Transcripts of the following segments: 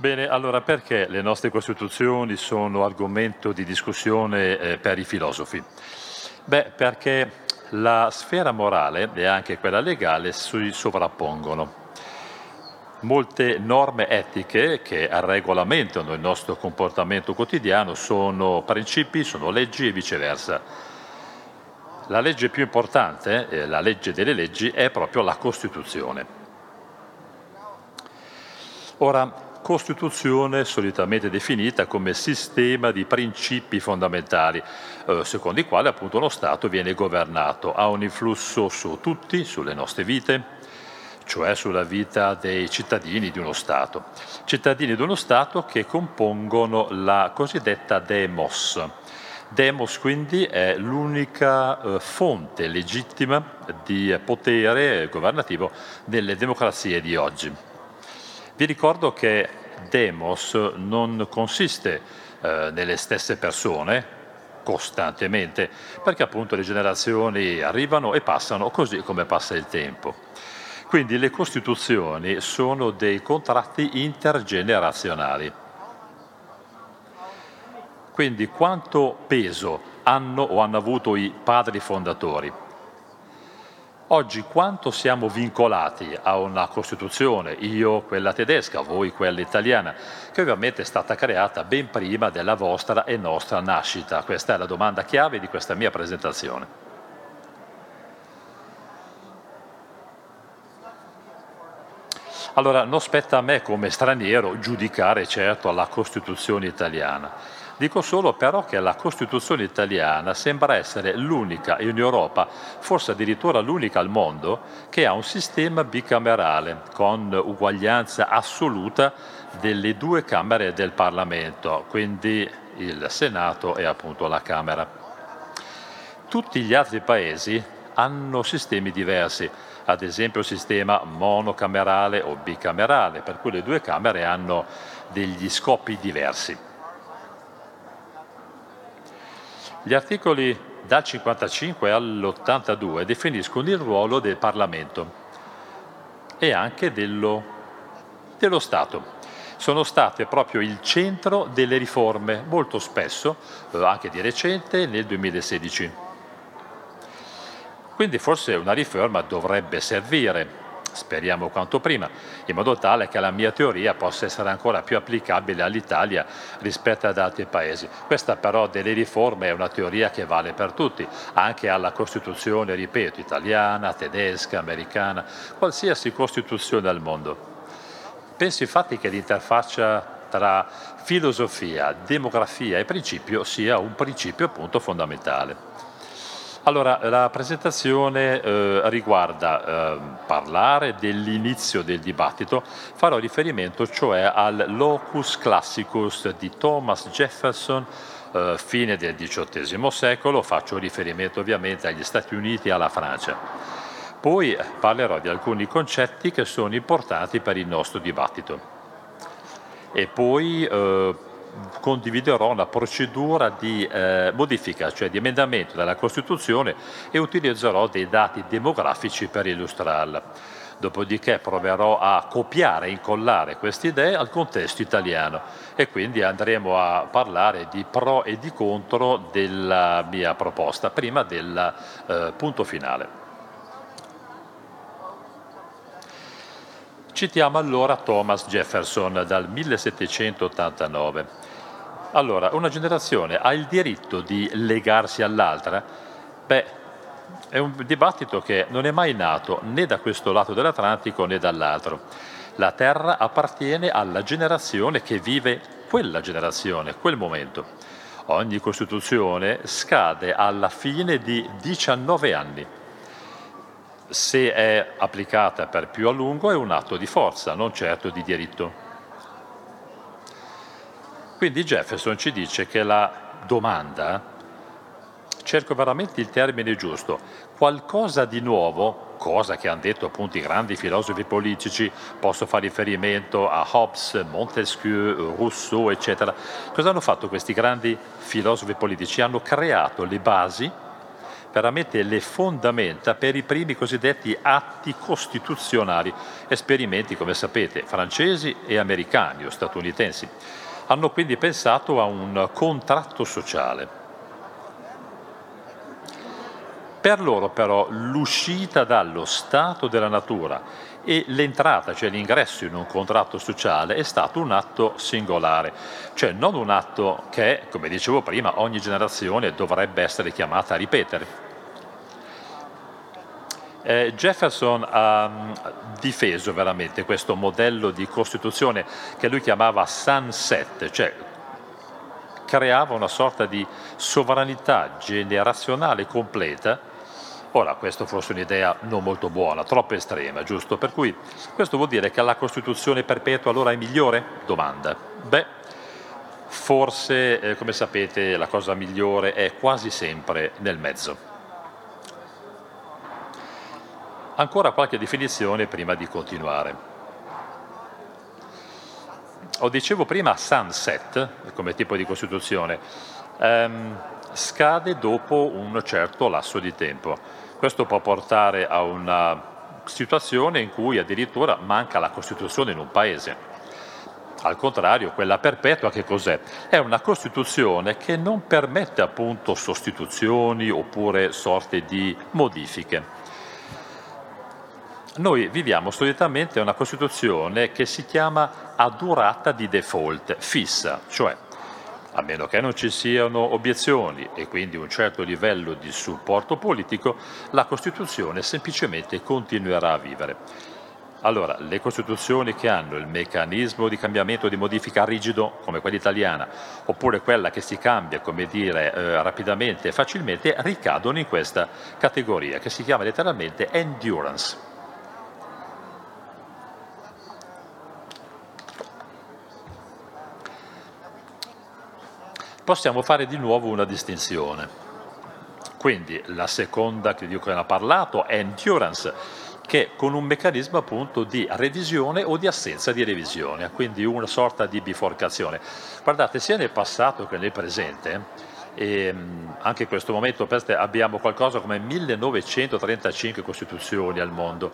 Bene, allora perché le nostre Costituzioni sono argomento di discussione eh, per i filosofi? Beh, perché la sfera morale e anche quella legale si sovrappongono. Molte norme etiche che regolamentano il nostro comportamento quotidiano sono principi, sono leggi e viceversa. La legge più importante, eh, la legge delle leggi, è proprio la Costituzione. Ora, Costituzione solitamente definita come sistema di principi fondamentali, eh, secondo i quali appunto uno Stato viene governato, ha un influsso su tutti, sulle nostre vite, cioè sulla vita dei cittadini di uno Stato. Cittadini di uno Stato che compongono la cosiddetta demos. Demos quindi è l'unica eh, fonte legittima di potere governativo nelle democrazie di oggi. Vi ricordo che demos non consiste eh, nelle stesse persone costantemente, perché appunto le generazioni arrivano e passano così come passa il tempo. Quindi le costituzioni sono dei contratti intergenerazionali. Quindi quanto peso hanno o hanno avuto i padri fondatori? Oggi quanto siamo vincolati a una Costituzione, io quella tedesca, voi quella italiana, che ovviamente è stata creata ben prima della vostra e nostra nascita? Questa è la domanda chiave di questa mia presentazione. Allora, non spetta a me come straniero giudicare certo la Costituzione italiana Dico solo però che la Costituzione italiana sembra essere l'unica in Europa, forse addirittura l'unica al mondo, che ha un sistema bicamerale con uguaglianza assoluta delle due Camere del Parlamento, quindi il Senato e appunto la Camera. Tutti gli altri paesi hanno sistemi diversi, ad esempio sistema monocamerale o bicamerale, per cui le due Camere hanno degli scopi diversi. Gli articoli dal 55 all'82 definiscono il ruolo del Parlamento e anche dello, dello Stato. Sono state proprio il centro delle riforme, molto spesso, anche di recente, nel 2016. Quindi forse una riforma dovrebbe servire speriamo quanto prima, in modo tale che la mia teoria possa essere ancora più applicabile all'Italia rispetto ad altri paesi. Questa però delle riforme è una teoria che vale per tutti, anche alla Costituzione, ripeto, italiana, tedesca, americana, qualsiasi Costituzione al mondo. Penso infatti che l'interfaccia tra filosofia, demografia e principio sia un principio appunto fondamentale. Allora, la presentazione eh, riguarda eh, parlare dell'inizio del dibattito, farò riferimento cioè al locus classicus di Thomas Jefferson, eh, fine del XVIII secolo, faccio riferimento ovviamente agli Stati Uniti e alla Francia. Poi parlerò di alcuni concetti che sono importanti per il nostro dibattito. E poi eh, condividerò una procedura di eh, modifica, cioè di emendamento della Costituzione e utilizzerò dei dati demografici per illustrarla. Dopodiché proverò a copiare e incollare queste idee al contesto italiano e quindi andremo a parlare di pro e di contro della mia proposta, prima del eh, punto finale. Citiamo allora Thomas Jefferson dal 1789. Allora, una generazione ha il diritto di legarsi all'altra? Beh, è un dibattito che non è mai nato né da questo lato dell'Atlantico né dall'altro. La Terra appartiene alla generazione che vive quella generazione, quel momento. Ogni Costituzione scade alla fine di 19 anni. Se è applicata per più a lungo è un atto di forza, non certo di diritto. Quindi Jefferson ci dice che la domanda, cerco veramente il termine giusto, qualcosa di nuovo, cosa che hanno detto appunto i grandi filosofi politici, posso fare riferimento a Hobbes, Montesquieu, Rousseau, eccetera. Cosa hanno fatto questi grandi filosofi politici? Hanno creato le basi veramente le fondamenta per i primi cosiddetti atti costituzionali, esperimenti, come sapete, francesi e americani o statunitensi. Hanno quindi pensato a un contratto sociale. Per loro però l'uscita dallo stato della natura e l'entrata, cioè l'ingresso in un contratto sociale è stato un atto singolare, cioè non un atto che, come dicevo prima, ogni generazione dovrebbe essere chiamata a ripetere. Eh, Jefferson ha mm, difeso veramente questo modello di Costituzione che lui chiamava sunset, cioè creava una sorta di sovranità generazionale completa Ora, questo fosse un'idea non molto buona, troppo estrema, giusto? Per cui questo vuol dire che la Costituzione perpetua allora è migliore? Domanda. Beh, forse, eh, come sapete, la cosa migliore è quasi sempre nel mezzo. Ancora qualche definizione prima di continuare. Ho dicevo prima sunset come tipo di Costituzione. Um, scade dopo un certo lasso di tempo. Questo può portare a una situazione in cui addirittura manca la Costituzione in un paese. Al contrario, quella perpetua che cos'è? È una Costituzione che non permette appunto sostituzioni oppure sorte di modifiche. Noi viviamo solitamente una Costituzione che si chiama a durata di default, fissa, cioè a meno che non ci siano obiezioni e quindi un certo livello di supporto politico, la Costituzione semplicemente continuerà a vivere. Allora, le Costituzioni che hanno il meccanismo di cambiamento di modifica rigido, come quella italiana, oppure quella che si cambia, come dire, eh, rapidamente e facilmente, ricadono in questa categoria, che si chiama letteralmente endurance. Possiamo fare di nuovo una distinzione. Quindi la seconda dico che ha parlato è endurance, che con un meccanismo appunto di revisione o di assenza di revisione, quindi una sorta di biforcazione. Guardate, sia nel passato che nel presente, e ehm, anche in questo momento abbiamo qualcosa come 1935 costituzioni al mondo.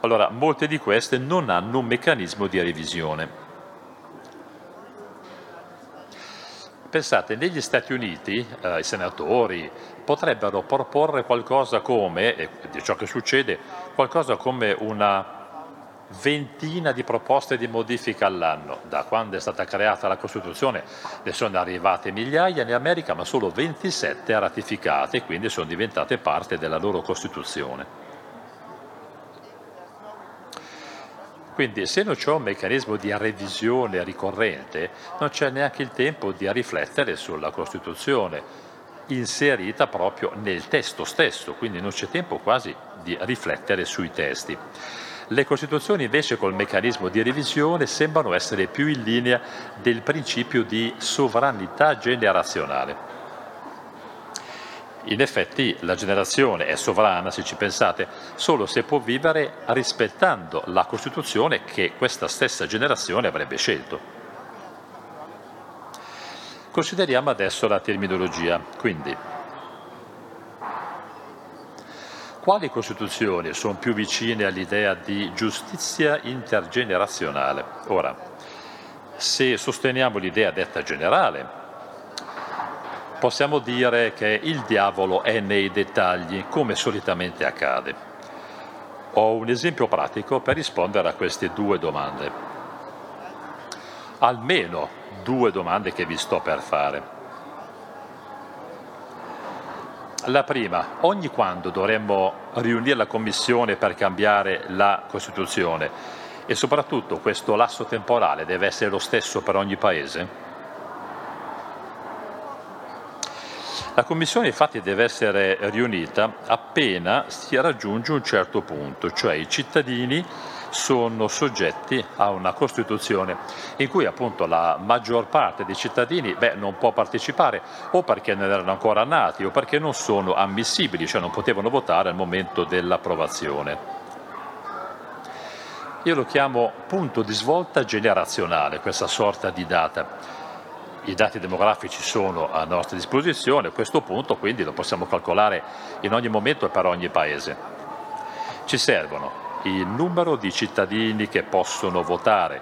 Allora, molte di queste non hanno un meccanismo di revisione. Pensate, negli Stati Uniti eh, i senatori potrebbero proporre qualcosa come, e di ciò che succede, qualcosa come una ventina di proposte di modifica all'anno. Da quando è stata creata la Costituzione ne sono arrivate migliaia in America, ma solo 27 ratificate, quindi sono diventate parte della loro Costituzione. Quindi se non c'è un meccanismo di revisione ricorrente, non c'è neanche il tempo di riflettere sulla Costituzione inserita proprio nel testo stesso, quindi non c'è tempo quasi di riflettere sui testi. Le Costituzioni invece col meccanismo di revisione sembrano essere più in linea del principio di sovranità generazionale. In effetti la generazione è sovrana, se ci pensate, solo se può vivere rispettando la Costituzione che questa stessa generazione avrebbe scelto. Consideriamo adesso la terminologia. Quindi, quali Costituzioni sono più vicine all'idea di giustizia intergenerazionale? Ora, se sosteniamo l'idea detta generale, possiamo dire che il diavolo è nei dettagli, come solitamente accade. Ho un esempio pratico per rispondere a queste due domande. Almeno due domande che vi sto per fare. La prima, ogni quando dovremmo riunire la Commissione per cambiare la Costituzione e soprattutto questo lasso temporale deve essere lo stesso per ogni Paese? La Commissione infatti deve essere riunita appena si raggiunge un certo punto, cioè i cittadini sono soggetti a una Costituzione in cui appunto la maggior parte dei cittadini beh, non può partecipare o perché non erano ancora nati o perché non sono ammissibili, cioè non potevano votare al momento dell'approvazione. Io lo chiamo punto di svolta generazionale, questa sorta di data i dati demografici sono a nostra disposizione, a questo punto quindi lo possiamo calcolare in ogni momento e per ogni paese. Ci servono il numero di cittadini che possono votare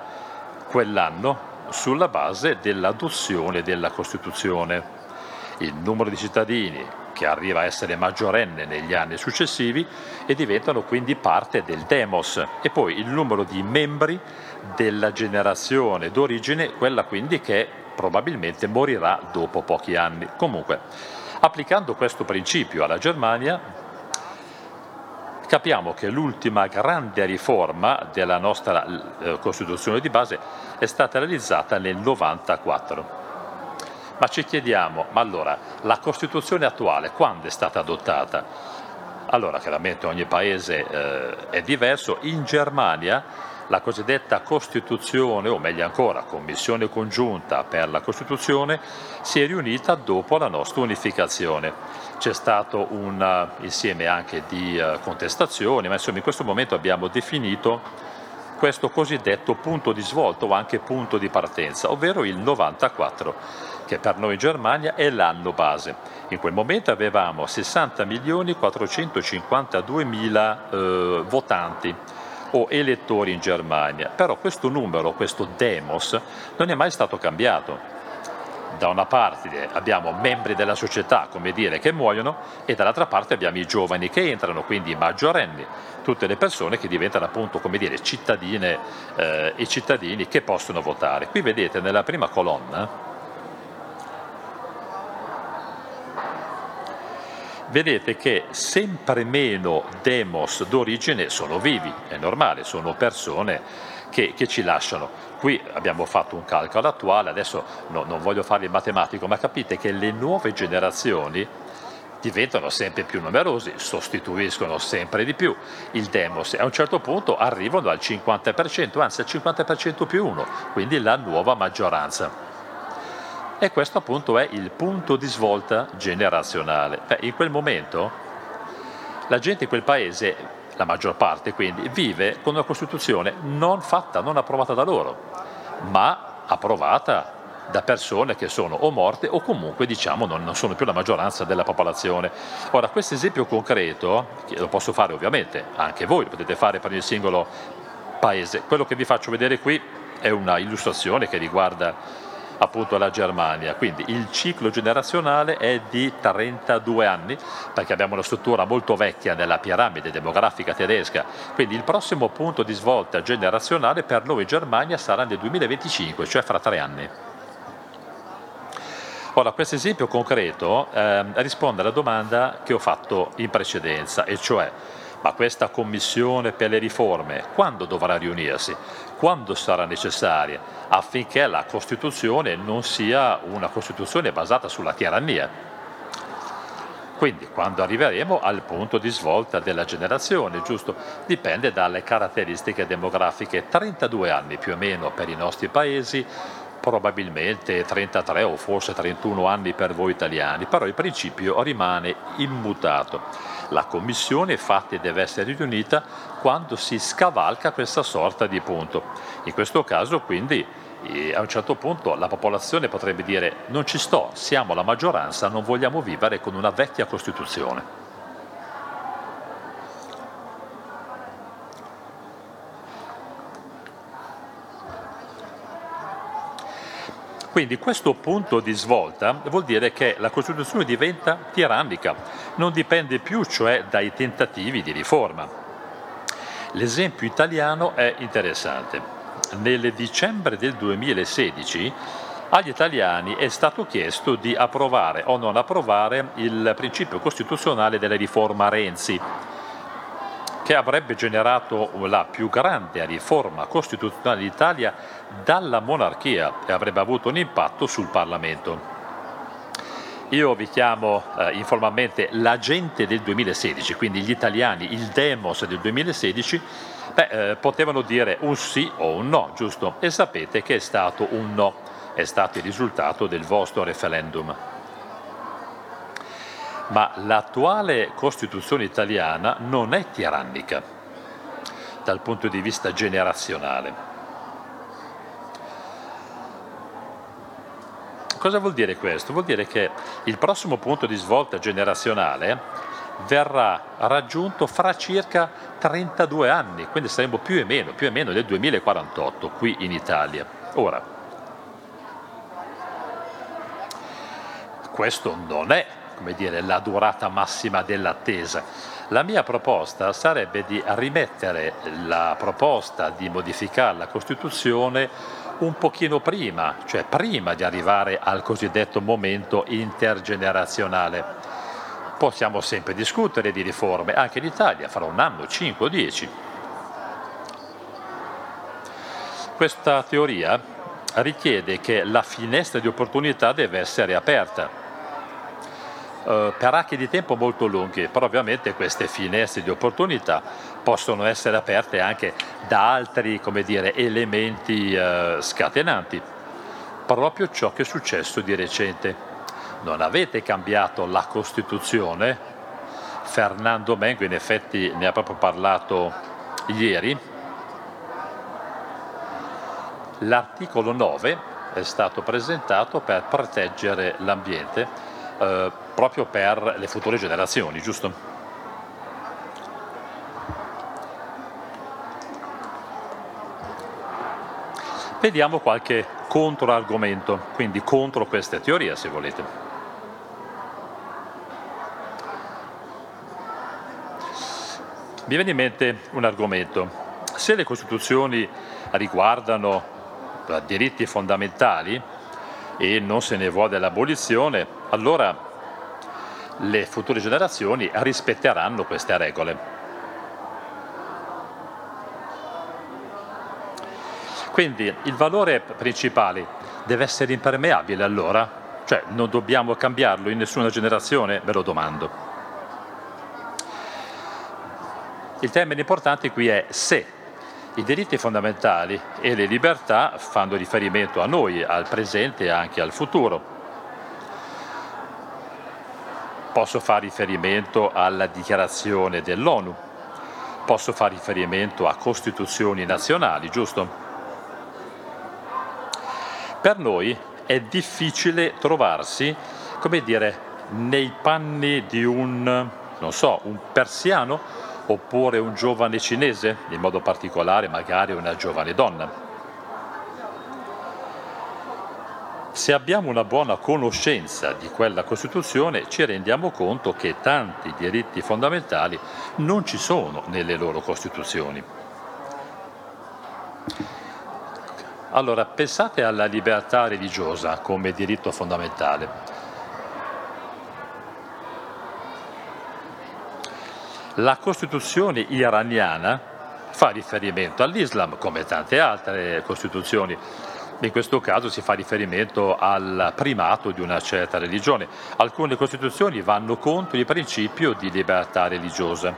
quell'anno sulla base dell'adozione della Costituzione, il numero di cittadini che arriva a essere maggiorenne negli anni successivi e diventano quindi parte del demos e poi il numero di membri della generazione d'origine, quella quindi che probabilmente morirà dopo pochi anni. Comunque, applicando questo principio alla Germania, capiamo che l'ultima grande riforma della nostra eh, Costituzione di base è stata realizzata nel 94. Ma ci chiediamo, ma allora, la Costituzione attuale quando è stata adottata? Allora, chiaramente ogni paese eh, è diverso. In Germania la cosiddetta Costituzione, o meglio ancora Commissione congiunta per la Costituzione, si è riunita dopo la nostra unificazione. C'è stato un uh, insieme anche di uh, contestazioni, ma insomma in questo momento abbiamo definito questo cosiddetto punto di svolta o anche punto di partenza, ovvero il 94 che per noi in Germania è l'anno base. In quel momento avevamo 60 milioni 452 mila eh, votanti o elettori in Germania, però questo numero, questo demos, non è mai stato cambiato. Da una parte abbiamo membri della società, come dire, che muoiono e dall'altra parte abbiamo i giovani che entrano, quindi i maggiorenni, tutte le persone che diventano appunto, come dire, cittadine eh, e cittadini che possono votare. Qui vedete nella prima colonna vedete che sempre meno demos d'origine sono vivi, è normale, sono persone che, che, ci lasciano. Qui abbiamo fatto un calcolo attuale, adesso no, non voglio fare il matematico, ma capite che le nuove generazioni diventano sempre più numerosi, sostituiscono sempre di più il demos e a un certo punto arrivano al 50%, anzi al 50% più uno, quindi la nuova maggioranza. E questo appunto è il punto di svolta generazionale. Beh, in quel momento la gente in quel paese, la maggior parte quindi, vive con una Costituzione non fatta, non approvata da loro, ma approvata da persone che sono o morte o comunque diciamo non sono più la maggioranza della popolazione. Ora questo esempio concreto, che lo posso fare ovviamente, anche voi lo potete fare per il singolo paese, quello che vi faccio vedere qui è una illustrazione che riguarda appunto la Germania. Quindi il ciclo generazionale è di 32 anni, perché abbiamo una struttura molto vecchia nella piramide demografica tedesca. Quindi il prossimo punto di svolta generazionale per noi in Germania sarà nel 2025, cioè fra tre anni. Ora, questo esempio concreto eh, risponde alla domanda che ho fatto in precedenza, e cioè, ma questa commissione per le riforme quando dovrà riunirsi? Quando sarà necessaria? affinché la Costituzione non sia una Costituzione basata sulla tirannia. Quindi quando arriveremo al punto di svolta della generazione, giusto? Dipende dalle caratteristiche demografiche. 32 anni più o meno per i nostri paesi, probabilmente 33 o forse 31 anni per voi italiani, però il principio rimane immutato. La commissione infatti deve essere riunita quando si scavalca questa sorta di punto. In questo caso quindi a un certo punto la popolazione potrebbe dire non ci sto, siamo la maggioranza, non vogliamo vivere con una vecchia Costituzione. Quindi questo punto di svolta vuol dire che la Costituzione diventa tirannica, non dipende più cioè dai tentativi di riforma. L'esempio italiano è interessante. Nel dicembre del 2016 agli italiani è stato chiesto di approvare o non approvare il principio costituzionale della riforma Renzi, che avrebbe generato la più grande riforma costituzionale d'Italia dalla monarchia e avrebbe avuto un impatto sul Parlamento. Io vi chiamo eh, informalmente l'agente del 2016, quindi gli italiani, il demos del 2016, beh, eh, potevano dire un sì o un no, giusto? E sapete che è stato un no, è stato il risultato del vostro referendum ma l'attuale Costituzione italiana non è tirannica dal punto di vista generazionale. Cosa vuol dire questo? Vuol dire che il prossimo punto di svolta generazionale verrà raggiunto fra circa 32 anni, quindi saremo più o meno, più o meno nel 2048 qui in Italia. Ora, questo non è dire, la durata massima dell'attesa. La mia proposta sarebbe di rimettere la proposta di modificare la Costituzione un pochino prima, cioè prima di arrivare al cosiddetto momento intergenerazionale. Possiamo sempre discutere di riforme, anche in Italia, fra un anno, 5 o 10. Questa teoria richiede che la finestra di opportunità deve essere aperta eh, per archi di tempo molto lunghi, però ovviamente queste finestre di opportunità possono essere aperte anche da altri dire, elementi eh, scatenanti. Proprio ciò che è successo di recente. Non avete cambiato la Costituzione, Fernando Mengo in effetti ne ha proprio parlato ieri, l'articolo 9 è stato presentato per proteggere l'ambiente eh, proprio per le future generazioni, giusto? Vediamo qualche controargomento, quindi contro questa teoria se volete. Mi viene in mente un argomento. Se le Costituzioni riguardano diritti fondamentali e non se ne vuole l'abolizione, allora le future generazioni rispetteranno queste regole. Quindi il valore principale deve essere impermeabile allora? Cioè non dobbiamo cambiarlo in nessuna generazione? Me lo domando. Il termine importante qui è se i diritti fondamentali e le libertà fanno riferimento a noi, al presente e anche al futuro. Posso fare riferimento alla dichiarazione dell'ONU, posso fare riferimento a costituzioni nazionali, giusto? Per noi è difficile trovarsi, come dire, nei panni di un, non so, un persiano oppure un giovane cinese, in modo particolare magari una giovane donna. Se abbiamo una buona conoscenza di quella Costituzione ci rendiamo conto che tanti diritti fondamentali non ci sono nelle loro Costituzioni. Allora, pensate alla libertà religiosa come diritto fondamentale. La Costituzione iraniana fa riferimento all'Islam come tante altre Costituzioni. In questo caso si fa riferimento al primato di una certa religione. Alcune Costituzioni vanno contro il principio di libertà religiosa.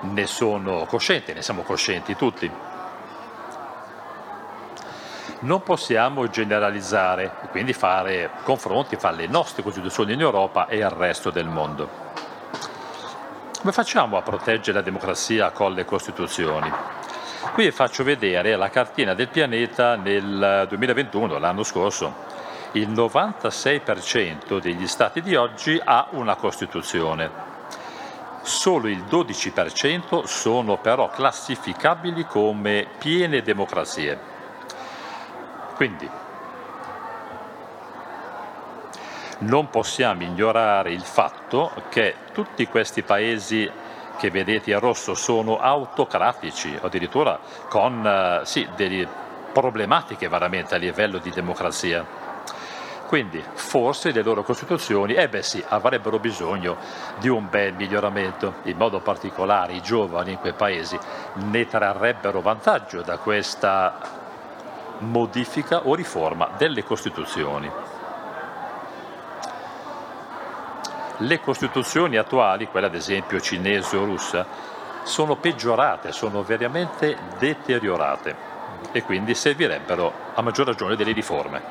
Ne sono coscienti, ne siamo coscienti tutti non possiamo generalizzare e quindi fare confronti fra le nostre Costituzioni in Europa e il resto del mondo. Come facciamo a proteggere la democrazia con le Costituzioni? Qui faccio vedere la cartina del pianeta nel 2021, l'anno scorso. Il 96% degli stati di oggi ha una Costituzione. Solo il 12% sono però classificabili come piene democrazie. Quindi non possiamo ignorare il fatto che tutti questi paesi che vedete a rosso sono autocratici, addirittura con eh, sì, delle problematiche veramente a livello di democrazia. Quindi forse le loro costituzioni, eh beh sì, avrebbero bisogno di un bel miglioramento, in modo particolare i giovani in quei paesi ne trarrebbero vantaggio da questa modifica o riforma delle Costituzioni. Le Costituzioni attuali, quelle ad esempio cinese o russa, sono peggiorate, sono veramente deteriorate e quindi servirebbero a maggior ragione delle riforme.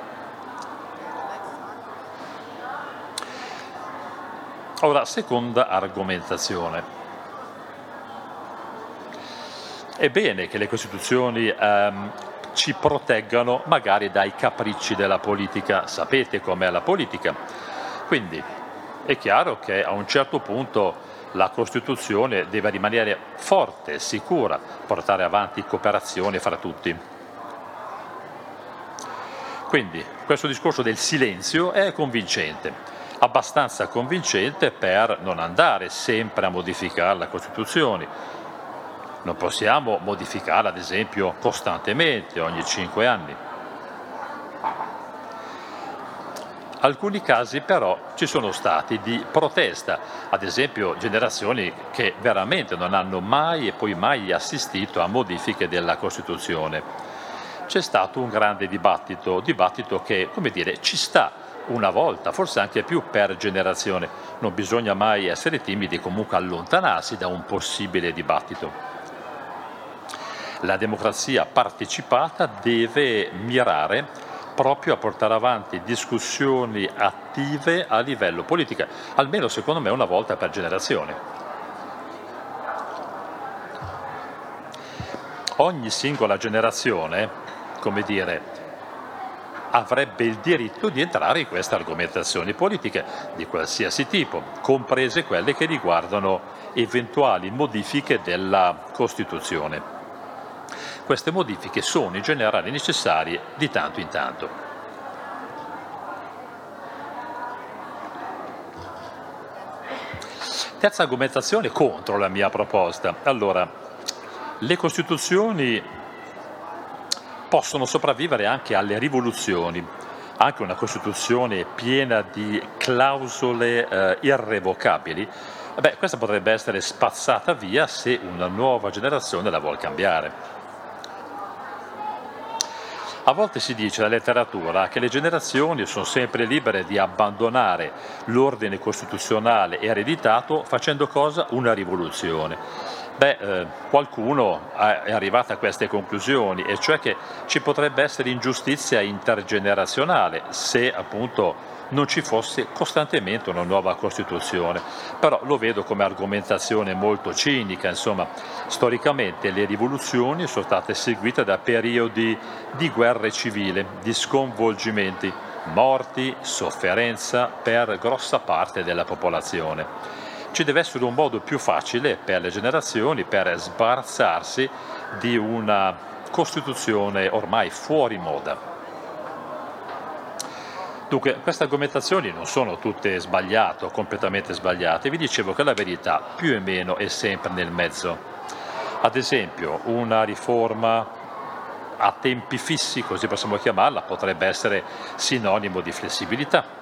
Ora, seconda argomentazione. È bene che le Costituzioni ehm, ci proteggano magari dai capricci della politica. Sapete com'è la politica. Quindi è chiaro che a un certo punto la Costituzione deve rimanere forte, sicura, portare avanti cooperazione fra tutti. Quindi questo discorso del silenzio è convincente, abbastanza convincente per non andare sempre a modificare la Costituzione. Non possiamo modificarla, ad esempio, costantemente, ogni cinque anni. Alcuni casi però ci sono stati di protesta, ad esempio generazioni che veramente non hanno mai e poi mai assistito a modifiche della Costituzione. C'è stato un grande dibattito, dibattito che, come dire, ci sta una volta, forse anche più per generazione. Non bisogna mai essere timidi, comunque allontanarsi da un possibile dibattito. La democrazia partecipata deve mirare proprio a portare avanti discussioni attive a livello politico, almeno secondo me una volta per generazione. Ogni singola generazione, come dire, avrebbe il diritto di entrare in queste argomentazioni politiche di qualsiasi tipo, comprese quelle che riguardano eventuali modifiche della Costituzione. Queste modifiche sono in generale necessarie di tanto in tanto. Terza argomentazione contro la mia proposta. Allora, le Costituzioni possono sopravvivere anche alle rivoluzioni. Anche una Costituzione piena di clausole eh, irrevocabili, beh, questa potrebbe essere spazzata via se una nuova generazione la vuole cambiare. A volte si dice nella letteratura che le generazioni sono sempre libere di abbandonare l'ordine costituzionale ereditato facendo cosa? Una rivoluzione. Beh, eh, qualcuno è arrivato a queste conclusioni, e cioè che ci potrebbe essere ingiustizia intergenerazionale se appunto non ci fosse costantemente una nuova Costituzione. Però lo vedo come argomentazione molto cinica, insomma, storicamente le rivoluzioni sono state seguite da periodi di guerre civili, di sconvolgimenti, morti, sofferenza per grossa parte della popolazione. Ci deve essere un modo più facile per le generazioni per sbarazzarsi di una Costituzione ormai fuori moda. Dunque, queste argomentazioni non sono tutte sbagliate o completamente sbagliate, vi dicevo che la verità più o meno è sempre nel mezzo. Ad esempio, una riforma a tempi fissi, così possiamo chiamarla, potrebbe essere sinonimo di flessibilità.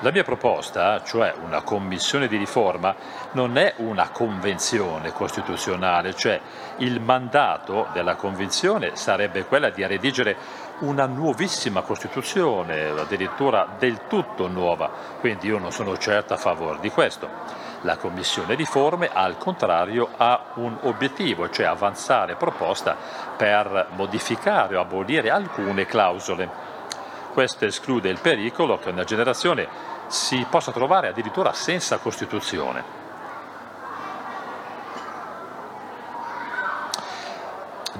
La mia proposta, cioè una commissione di riforma, non è una convenzione costituzionale, cioè il mandato della convenzione sarebbe quella di redigere una nuovissima Costituzione, addirittura del tutto nuova, quindi io non sono certo a favore di questo. La Commissione riforme al contrario ha un obiettivo, cioè avanzare proposta per modificare o abolire alcune clausole. Questo esclude il pericolo che una generazione si possa trovare addirittura senza Costituzione.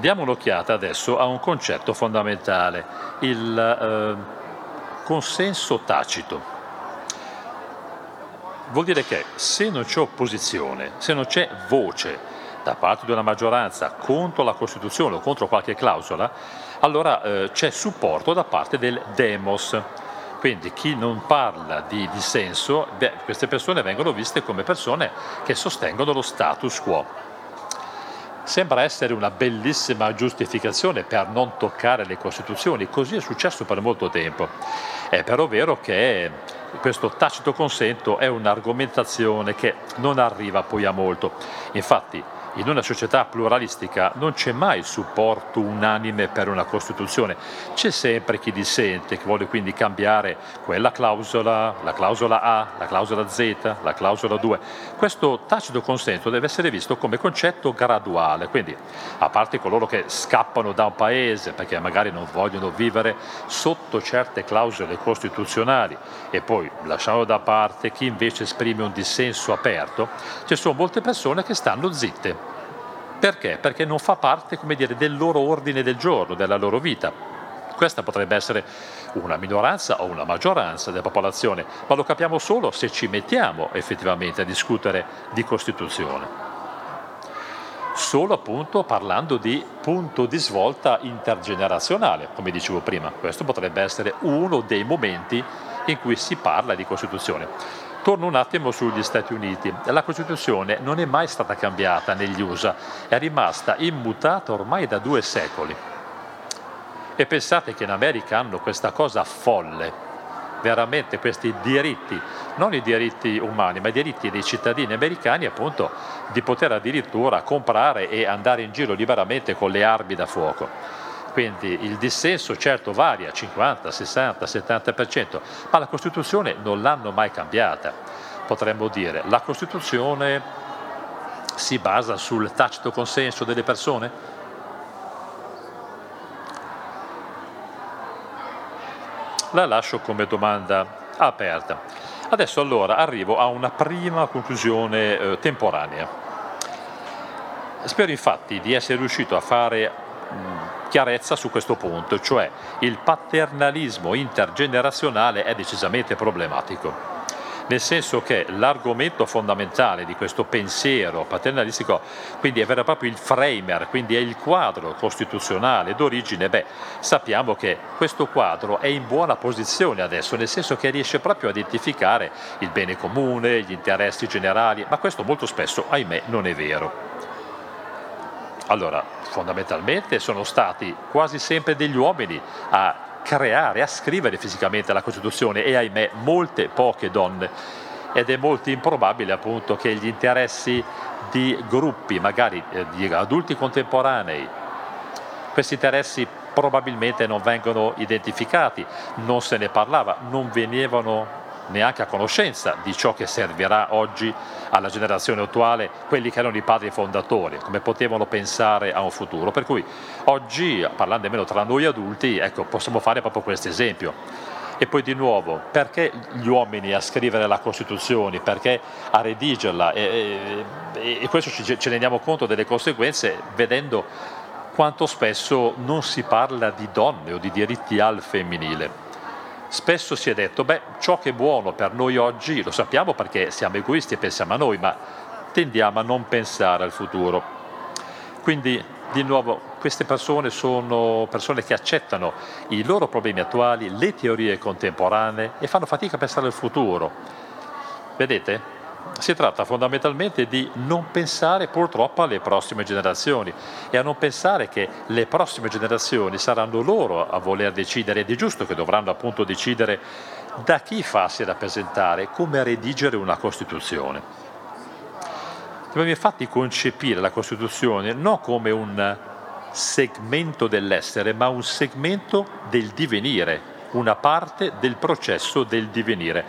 Diamo un'occhiata adesso a un concetto fondamentale, il eh, consenso tacito. Vuol dire che se non c'è opposizione, se non c'è voce da parte di una maggioranza contro la Costituzione o contro qualche clausola, allora eh, c'è supporto da parte del demos. Quindi chi non parla di dissenso, queste persone vengono viste come persone che sostengono lo status quo. Sembra essere una bellissima giustificazione per non toccare le Costituzioni, così è successo per molto tempo. È però vero che questo tacito consento è un'argomentazione che non arriva poi a molto. Infatti in una società pluralistica non c'è mai supporto unanime per una Costituzione, c'è sempre chi dissente, che vuole quindi cambiare quella clausola, la clausola A, la clausola Z, la clausola 2. Questo tacito consenso deve essere visto come concetto graduale, quindi a parte coloro che scappano da un paese perché magari non vogliono vivere sotto certe clausole costituzionali e poi lasciamo da parte chi invece esprime un dissenso aperto, ci sono molte persone che stanno zitte Perché? Perché non fa parte, dire, del loro ordine del giorno, della loro vita. Questa potrebbe essere una minoranza o una maggioranza della popolazione, ma lo capiamo solo se ci mettiamo effettivamente a discutere di Costituzione. Solo appunto parlando di punto di svolta intergenerazionale, come dicevo prima. Questo potrebbe essere uno dei momenti in cui si parla di Costituzione. Torno un attimo sugli Stati Uniti. La Costituzione non è mai stata cambiata negli USA, è rimasta immutata ormai da due secoli. E pensate che in America hanno questa cosa folle, veramente questi diritti, non i diritti umani, ma i diritti dei cittadini americani appunto di poter addirittura comprare e andare in giro liberamente con le armi da fuoco. Quindi il dissenso certo varia, 50, 60, 70%, ma la Costituzione non l'hanno mai cambiata. Potremmo dire, la Costituzione si basa sul tacito consenso delle persone? La lascio come domanda aperta. Adesso allora arrivo a una prima conclusione eh, temporanea. Spero infatti di essere riuscito a fare chiarezza su questo punto, cioè il paternalismo intergenerazionale è decisamente problematico nel senso che l'argomento fondamentale di questo pensiero paternalistico quindi è vero proprio il framer, quindi è il quadro costituzionale d'origine, beh, sappiamo che questo quadro è in buona posizione adesso, nel senso che riesce proprio a identificare il bene comune, gli interessi generali, ma questo molto spesso, ahimè, non è vero. Allora, fondamentalmente sono stati quasi sempre degli uomini a creare, a scrivere fisicamente la Costituzione e ahimè molte poche donne. Ed è molto improbabile appunto che gli interessi di gruppi, magari eh, di adulti contemporanei, questi interessi probabilmente non vengono identificati, non se ne parlava, non venivano neanche a conoscenza di ciò che servirà oggi alla generazione attuale, quelli che erano i padri fondatori, come potevano pensare a un futuro. Per cui oggi, parlando nemmeno tra noi adulti, ecco, possiamo fare proprio questo esempio. E poi di nuovo, perché gli uomini a scrivere la Costituzione, perché a redigerla? E, e, e questo ci, ci rendiamo conto delle conseguenze vedendo quanto spesso non si parla di donne o di diritti al femminile. Spesso si è detto, beh, ciò che è buono per noi oggi lo sappiamo perché siamo egoisti e pensiamo a noi, ma tendiamo a non pensare al futuro. Quindi, di nuovo, queste persone sono persone che accettano i loro problemi attuali, le teorie contemporanee e fanno fatica a pensare al futuro. Vedete? Si tratta fondamentalmente di non pensare purtroppo alle prossime generazioni e a non pensare che le prossime generazioni saranno loro a voler decidere ed è giusto che dovranno appunto decidere da chi farsi rappresentare, come redigere una Costituzione. Dobbiamo infatti concepire la Costituzione non come un segmento dell'essere, ma un segmento del divenire, una parte del processo del divenire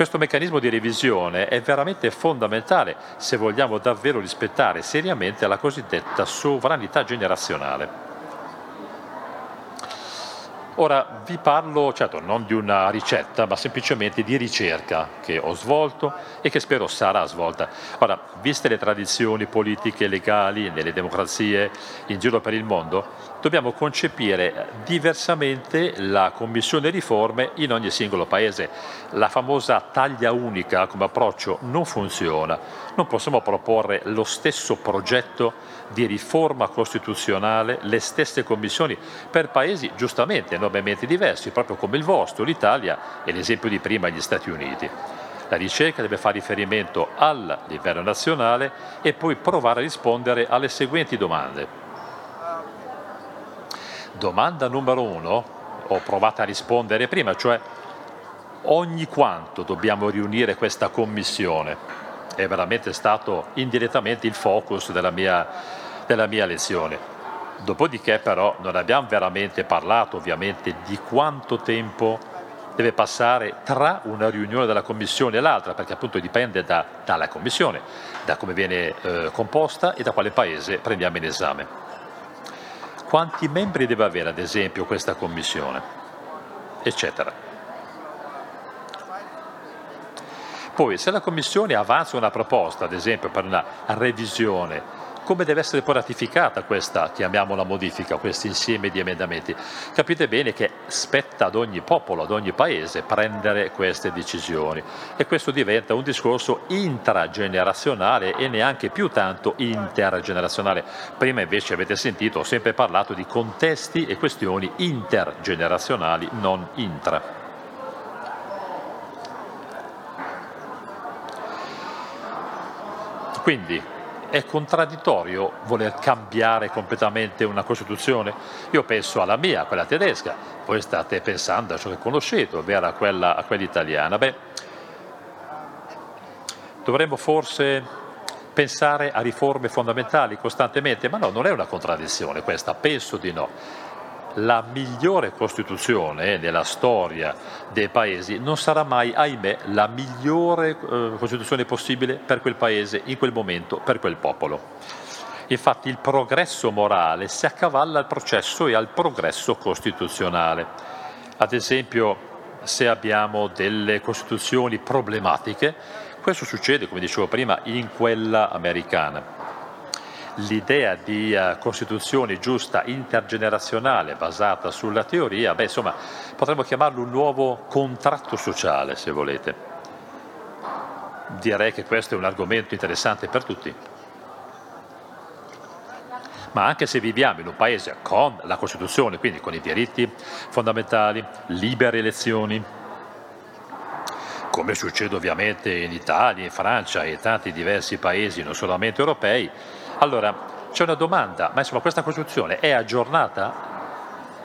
questo meccanismo di revisione è veramente fondamentale se vogliamo davvero rispettare seriamente la cosiddetta sovranità generazionale. Ora vi parlo, certo, non di una ricetta, ma semplicemente di ricerca che ho svolto e che spero sarà svolta. Ora, viste le tradizioni politiche e legali nelle democrazie in giro per il mondo, dobbiamo concepire diversamente la Commissione riforme in ogni singolo paese. La famosa taglia unica come approccio non funziona. Non possiamo proporre lo stesso progetto di riforma costituzionale, le stesse commissioni per paesi giustamente enormemente diversi, proprio come il vostro, l'Italia e l'esempio di prima gli Stati Uniti. La ricerca deve fare riferimento al livello nazionale e poi provare a rispondere alle seguenti domande. Domanda numero uno, ho provato a rispondere prima, cioè ogni quanto dobbiamo riunire questa commissione? È veramente stato indirettamente il focus della mia della mia lezione. Dopodiché però non abbiamo veramente parlato ovviamente di quanto tempo deve passare tra una riunione della commissione e l'altra, perché appunto dipende da, dalla commissione, da come viene eh, composta e da quale paese prendiamo in esame. Quanti membri deve avere ad esempio questa commissione? Eccetera. Poi se la commissione avanza una proposta, ad esempio per una revisione come deve essere poi ratificata questa, chiamiamola modifica, questo insieme di emendamenti? Capite bene che spetta ad ogni popolo, ad ogni paese prendere queste decisioni e questo diventa un discorso intragenerazionale e neanche più tanto intergenerazionale. Prima invece avete sentito, ho sempre parlato di contesti e questioni intergenerazionali, non intra. Quindi è contraddittorio voler cambiare completamente una Costituzione? Io penso alla mia, quella tedesca, voi state pensando a ciò che conoscete, ovvero a quella, a quella italiana. Beh, dovremmo forse pensare a riforme fondamentali costantemente, ma no, non è una contraddizione questa, penso di no la migliore Costituzione nella storia dei paesi non sarà mai, ahimè, la migliore eh, Costituzione possibile per quel paese, in quel momento, per quel popolo. Infatti il progresso morale si accavalla al processo e al progresso costituzionale. Ad esempio, se abbiamo delle costituzioni problematiche, questo succede, come dicevo prima, in quella americana l'idea di uh, Costituzione giusta intergenerazionale basata sulla teoria, beh, insomma, potremmo chiamarlo un nuovo contratto sociale, se volete. Direi che questo è un argomento interessante per tutti. Ma anche se viviamo in un paese con la Costituzione, quindi con i diritti fondamentali, libere elezioni, come succede ovviamente in Italia, in Francia e in tanti diversi paesi non solamente europei, allora, c'è una domanda, ma insomma questa Costituzione è aggiornata?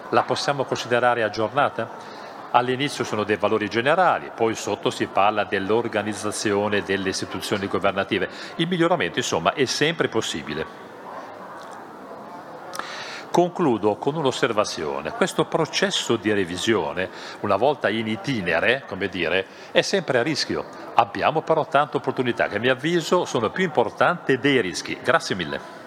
La possiamo considerare aggiornata? All'inizio sono dei valori generali, poi sotto si parla dell'organizzazione delle istituzioni governative. Il miglioramento, insomma, è sempre possibile. Concludo con un'osservazione. Questo processo di revisione, una volta in itinere, come dire, è sempre a rischio Abbiamo però tante opportunità che a mio avviso sono più importanti dei rischi. Grazie mille.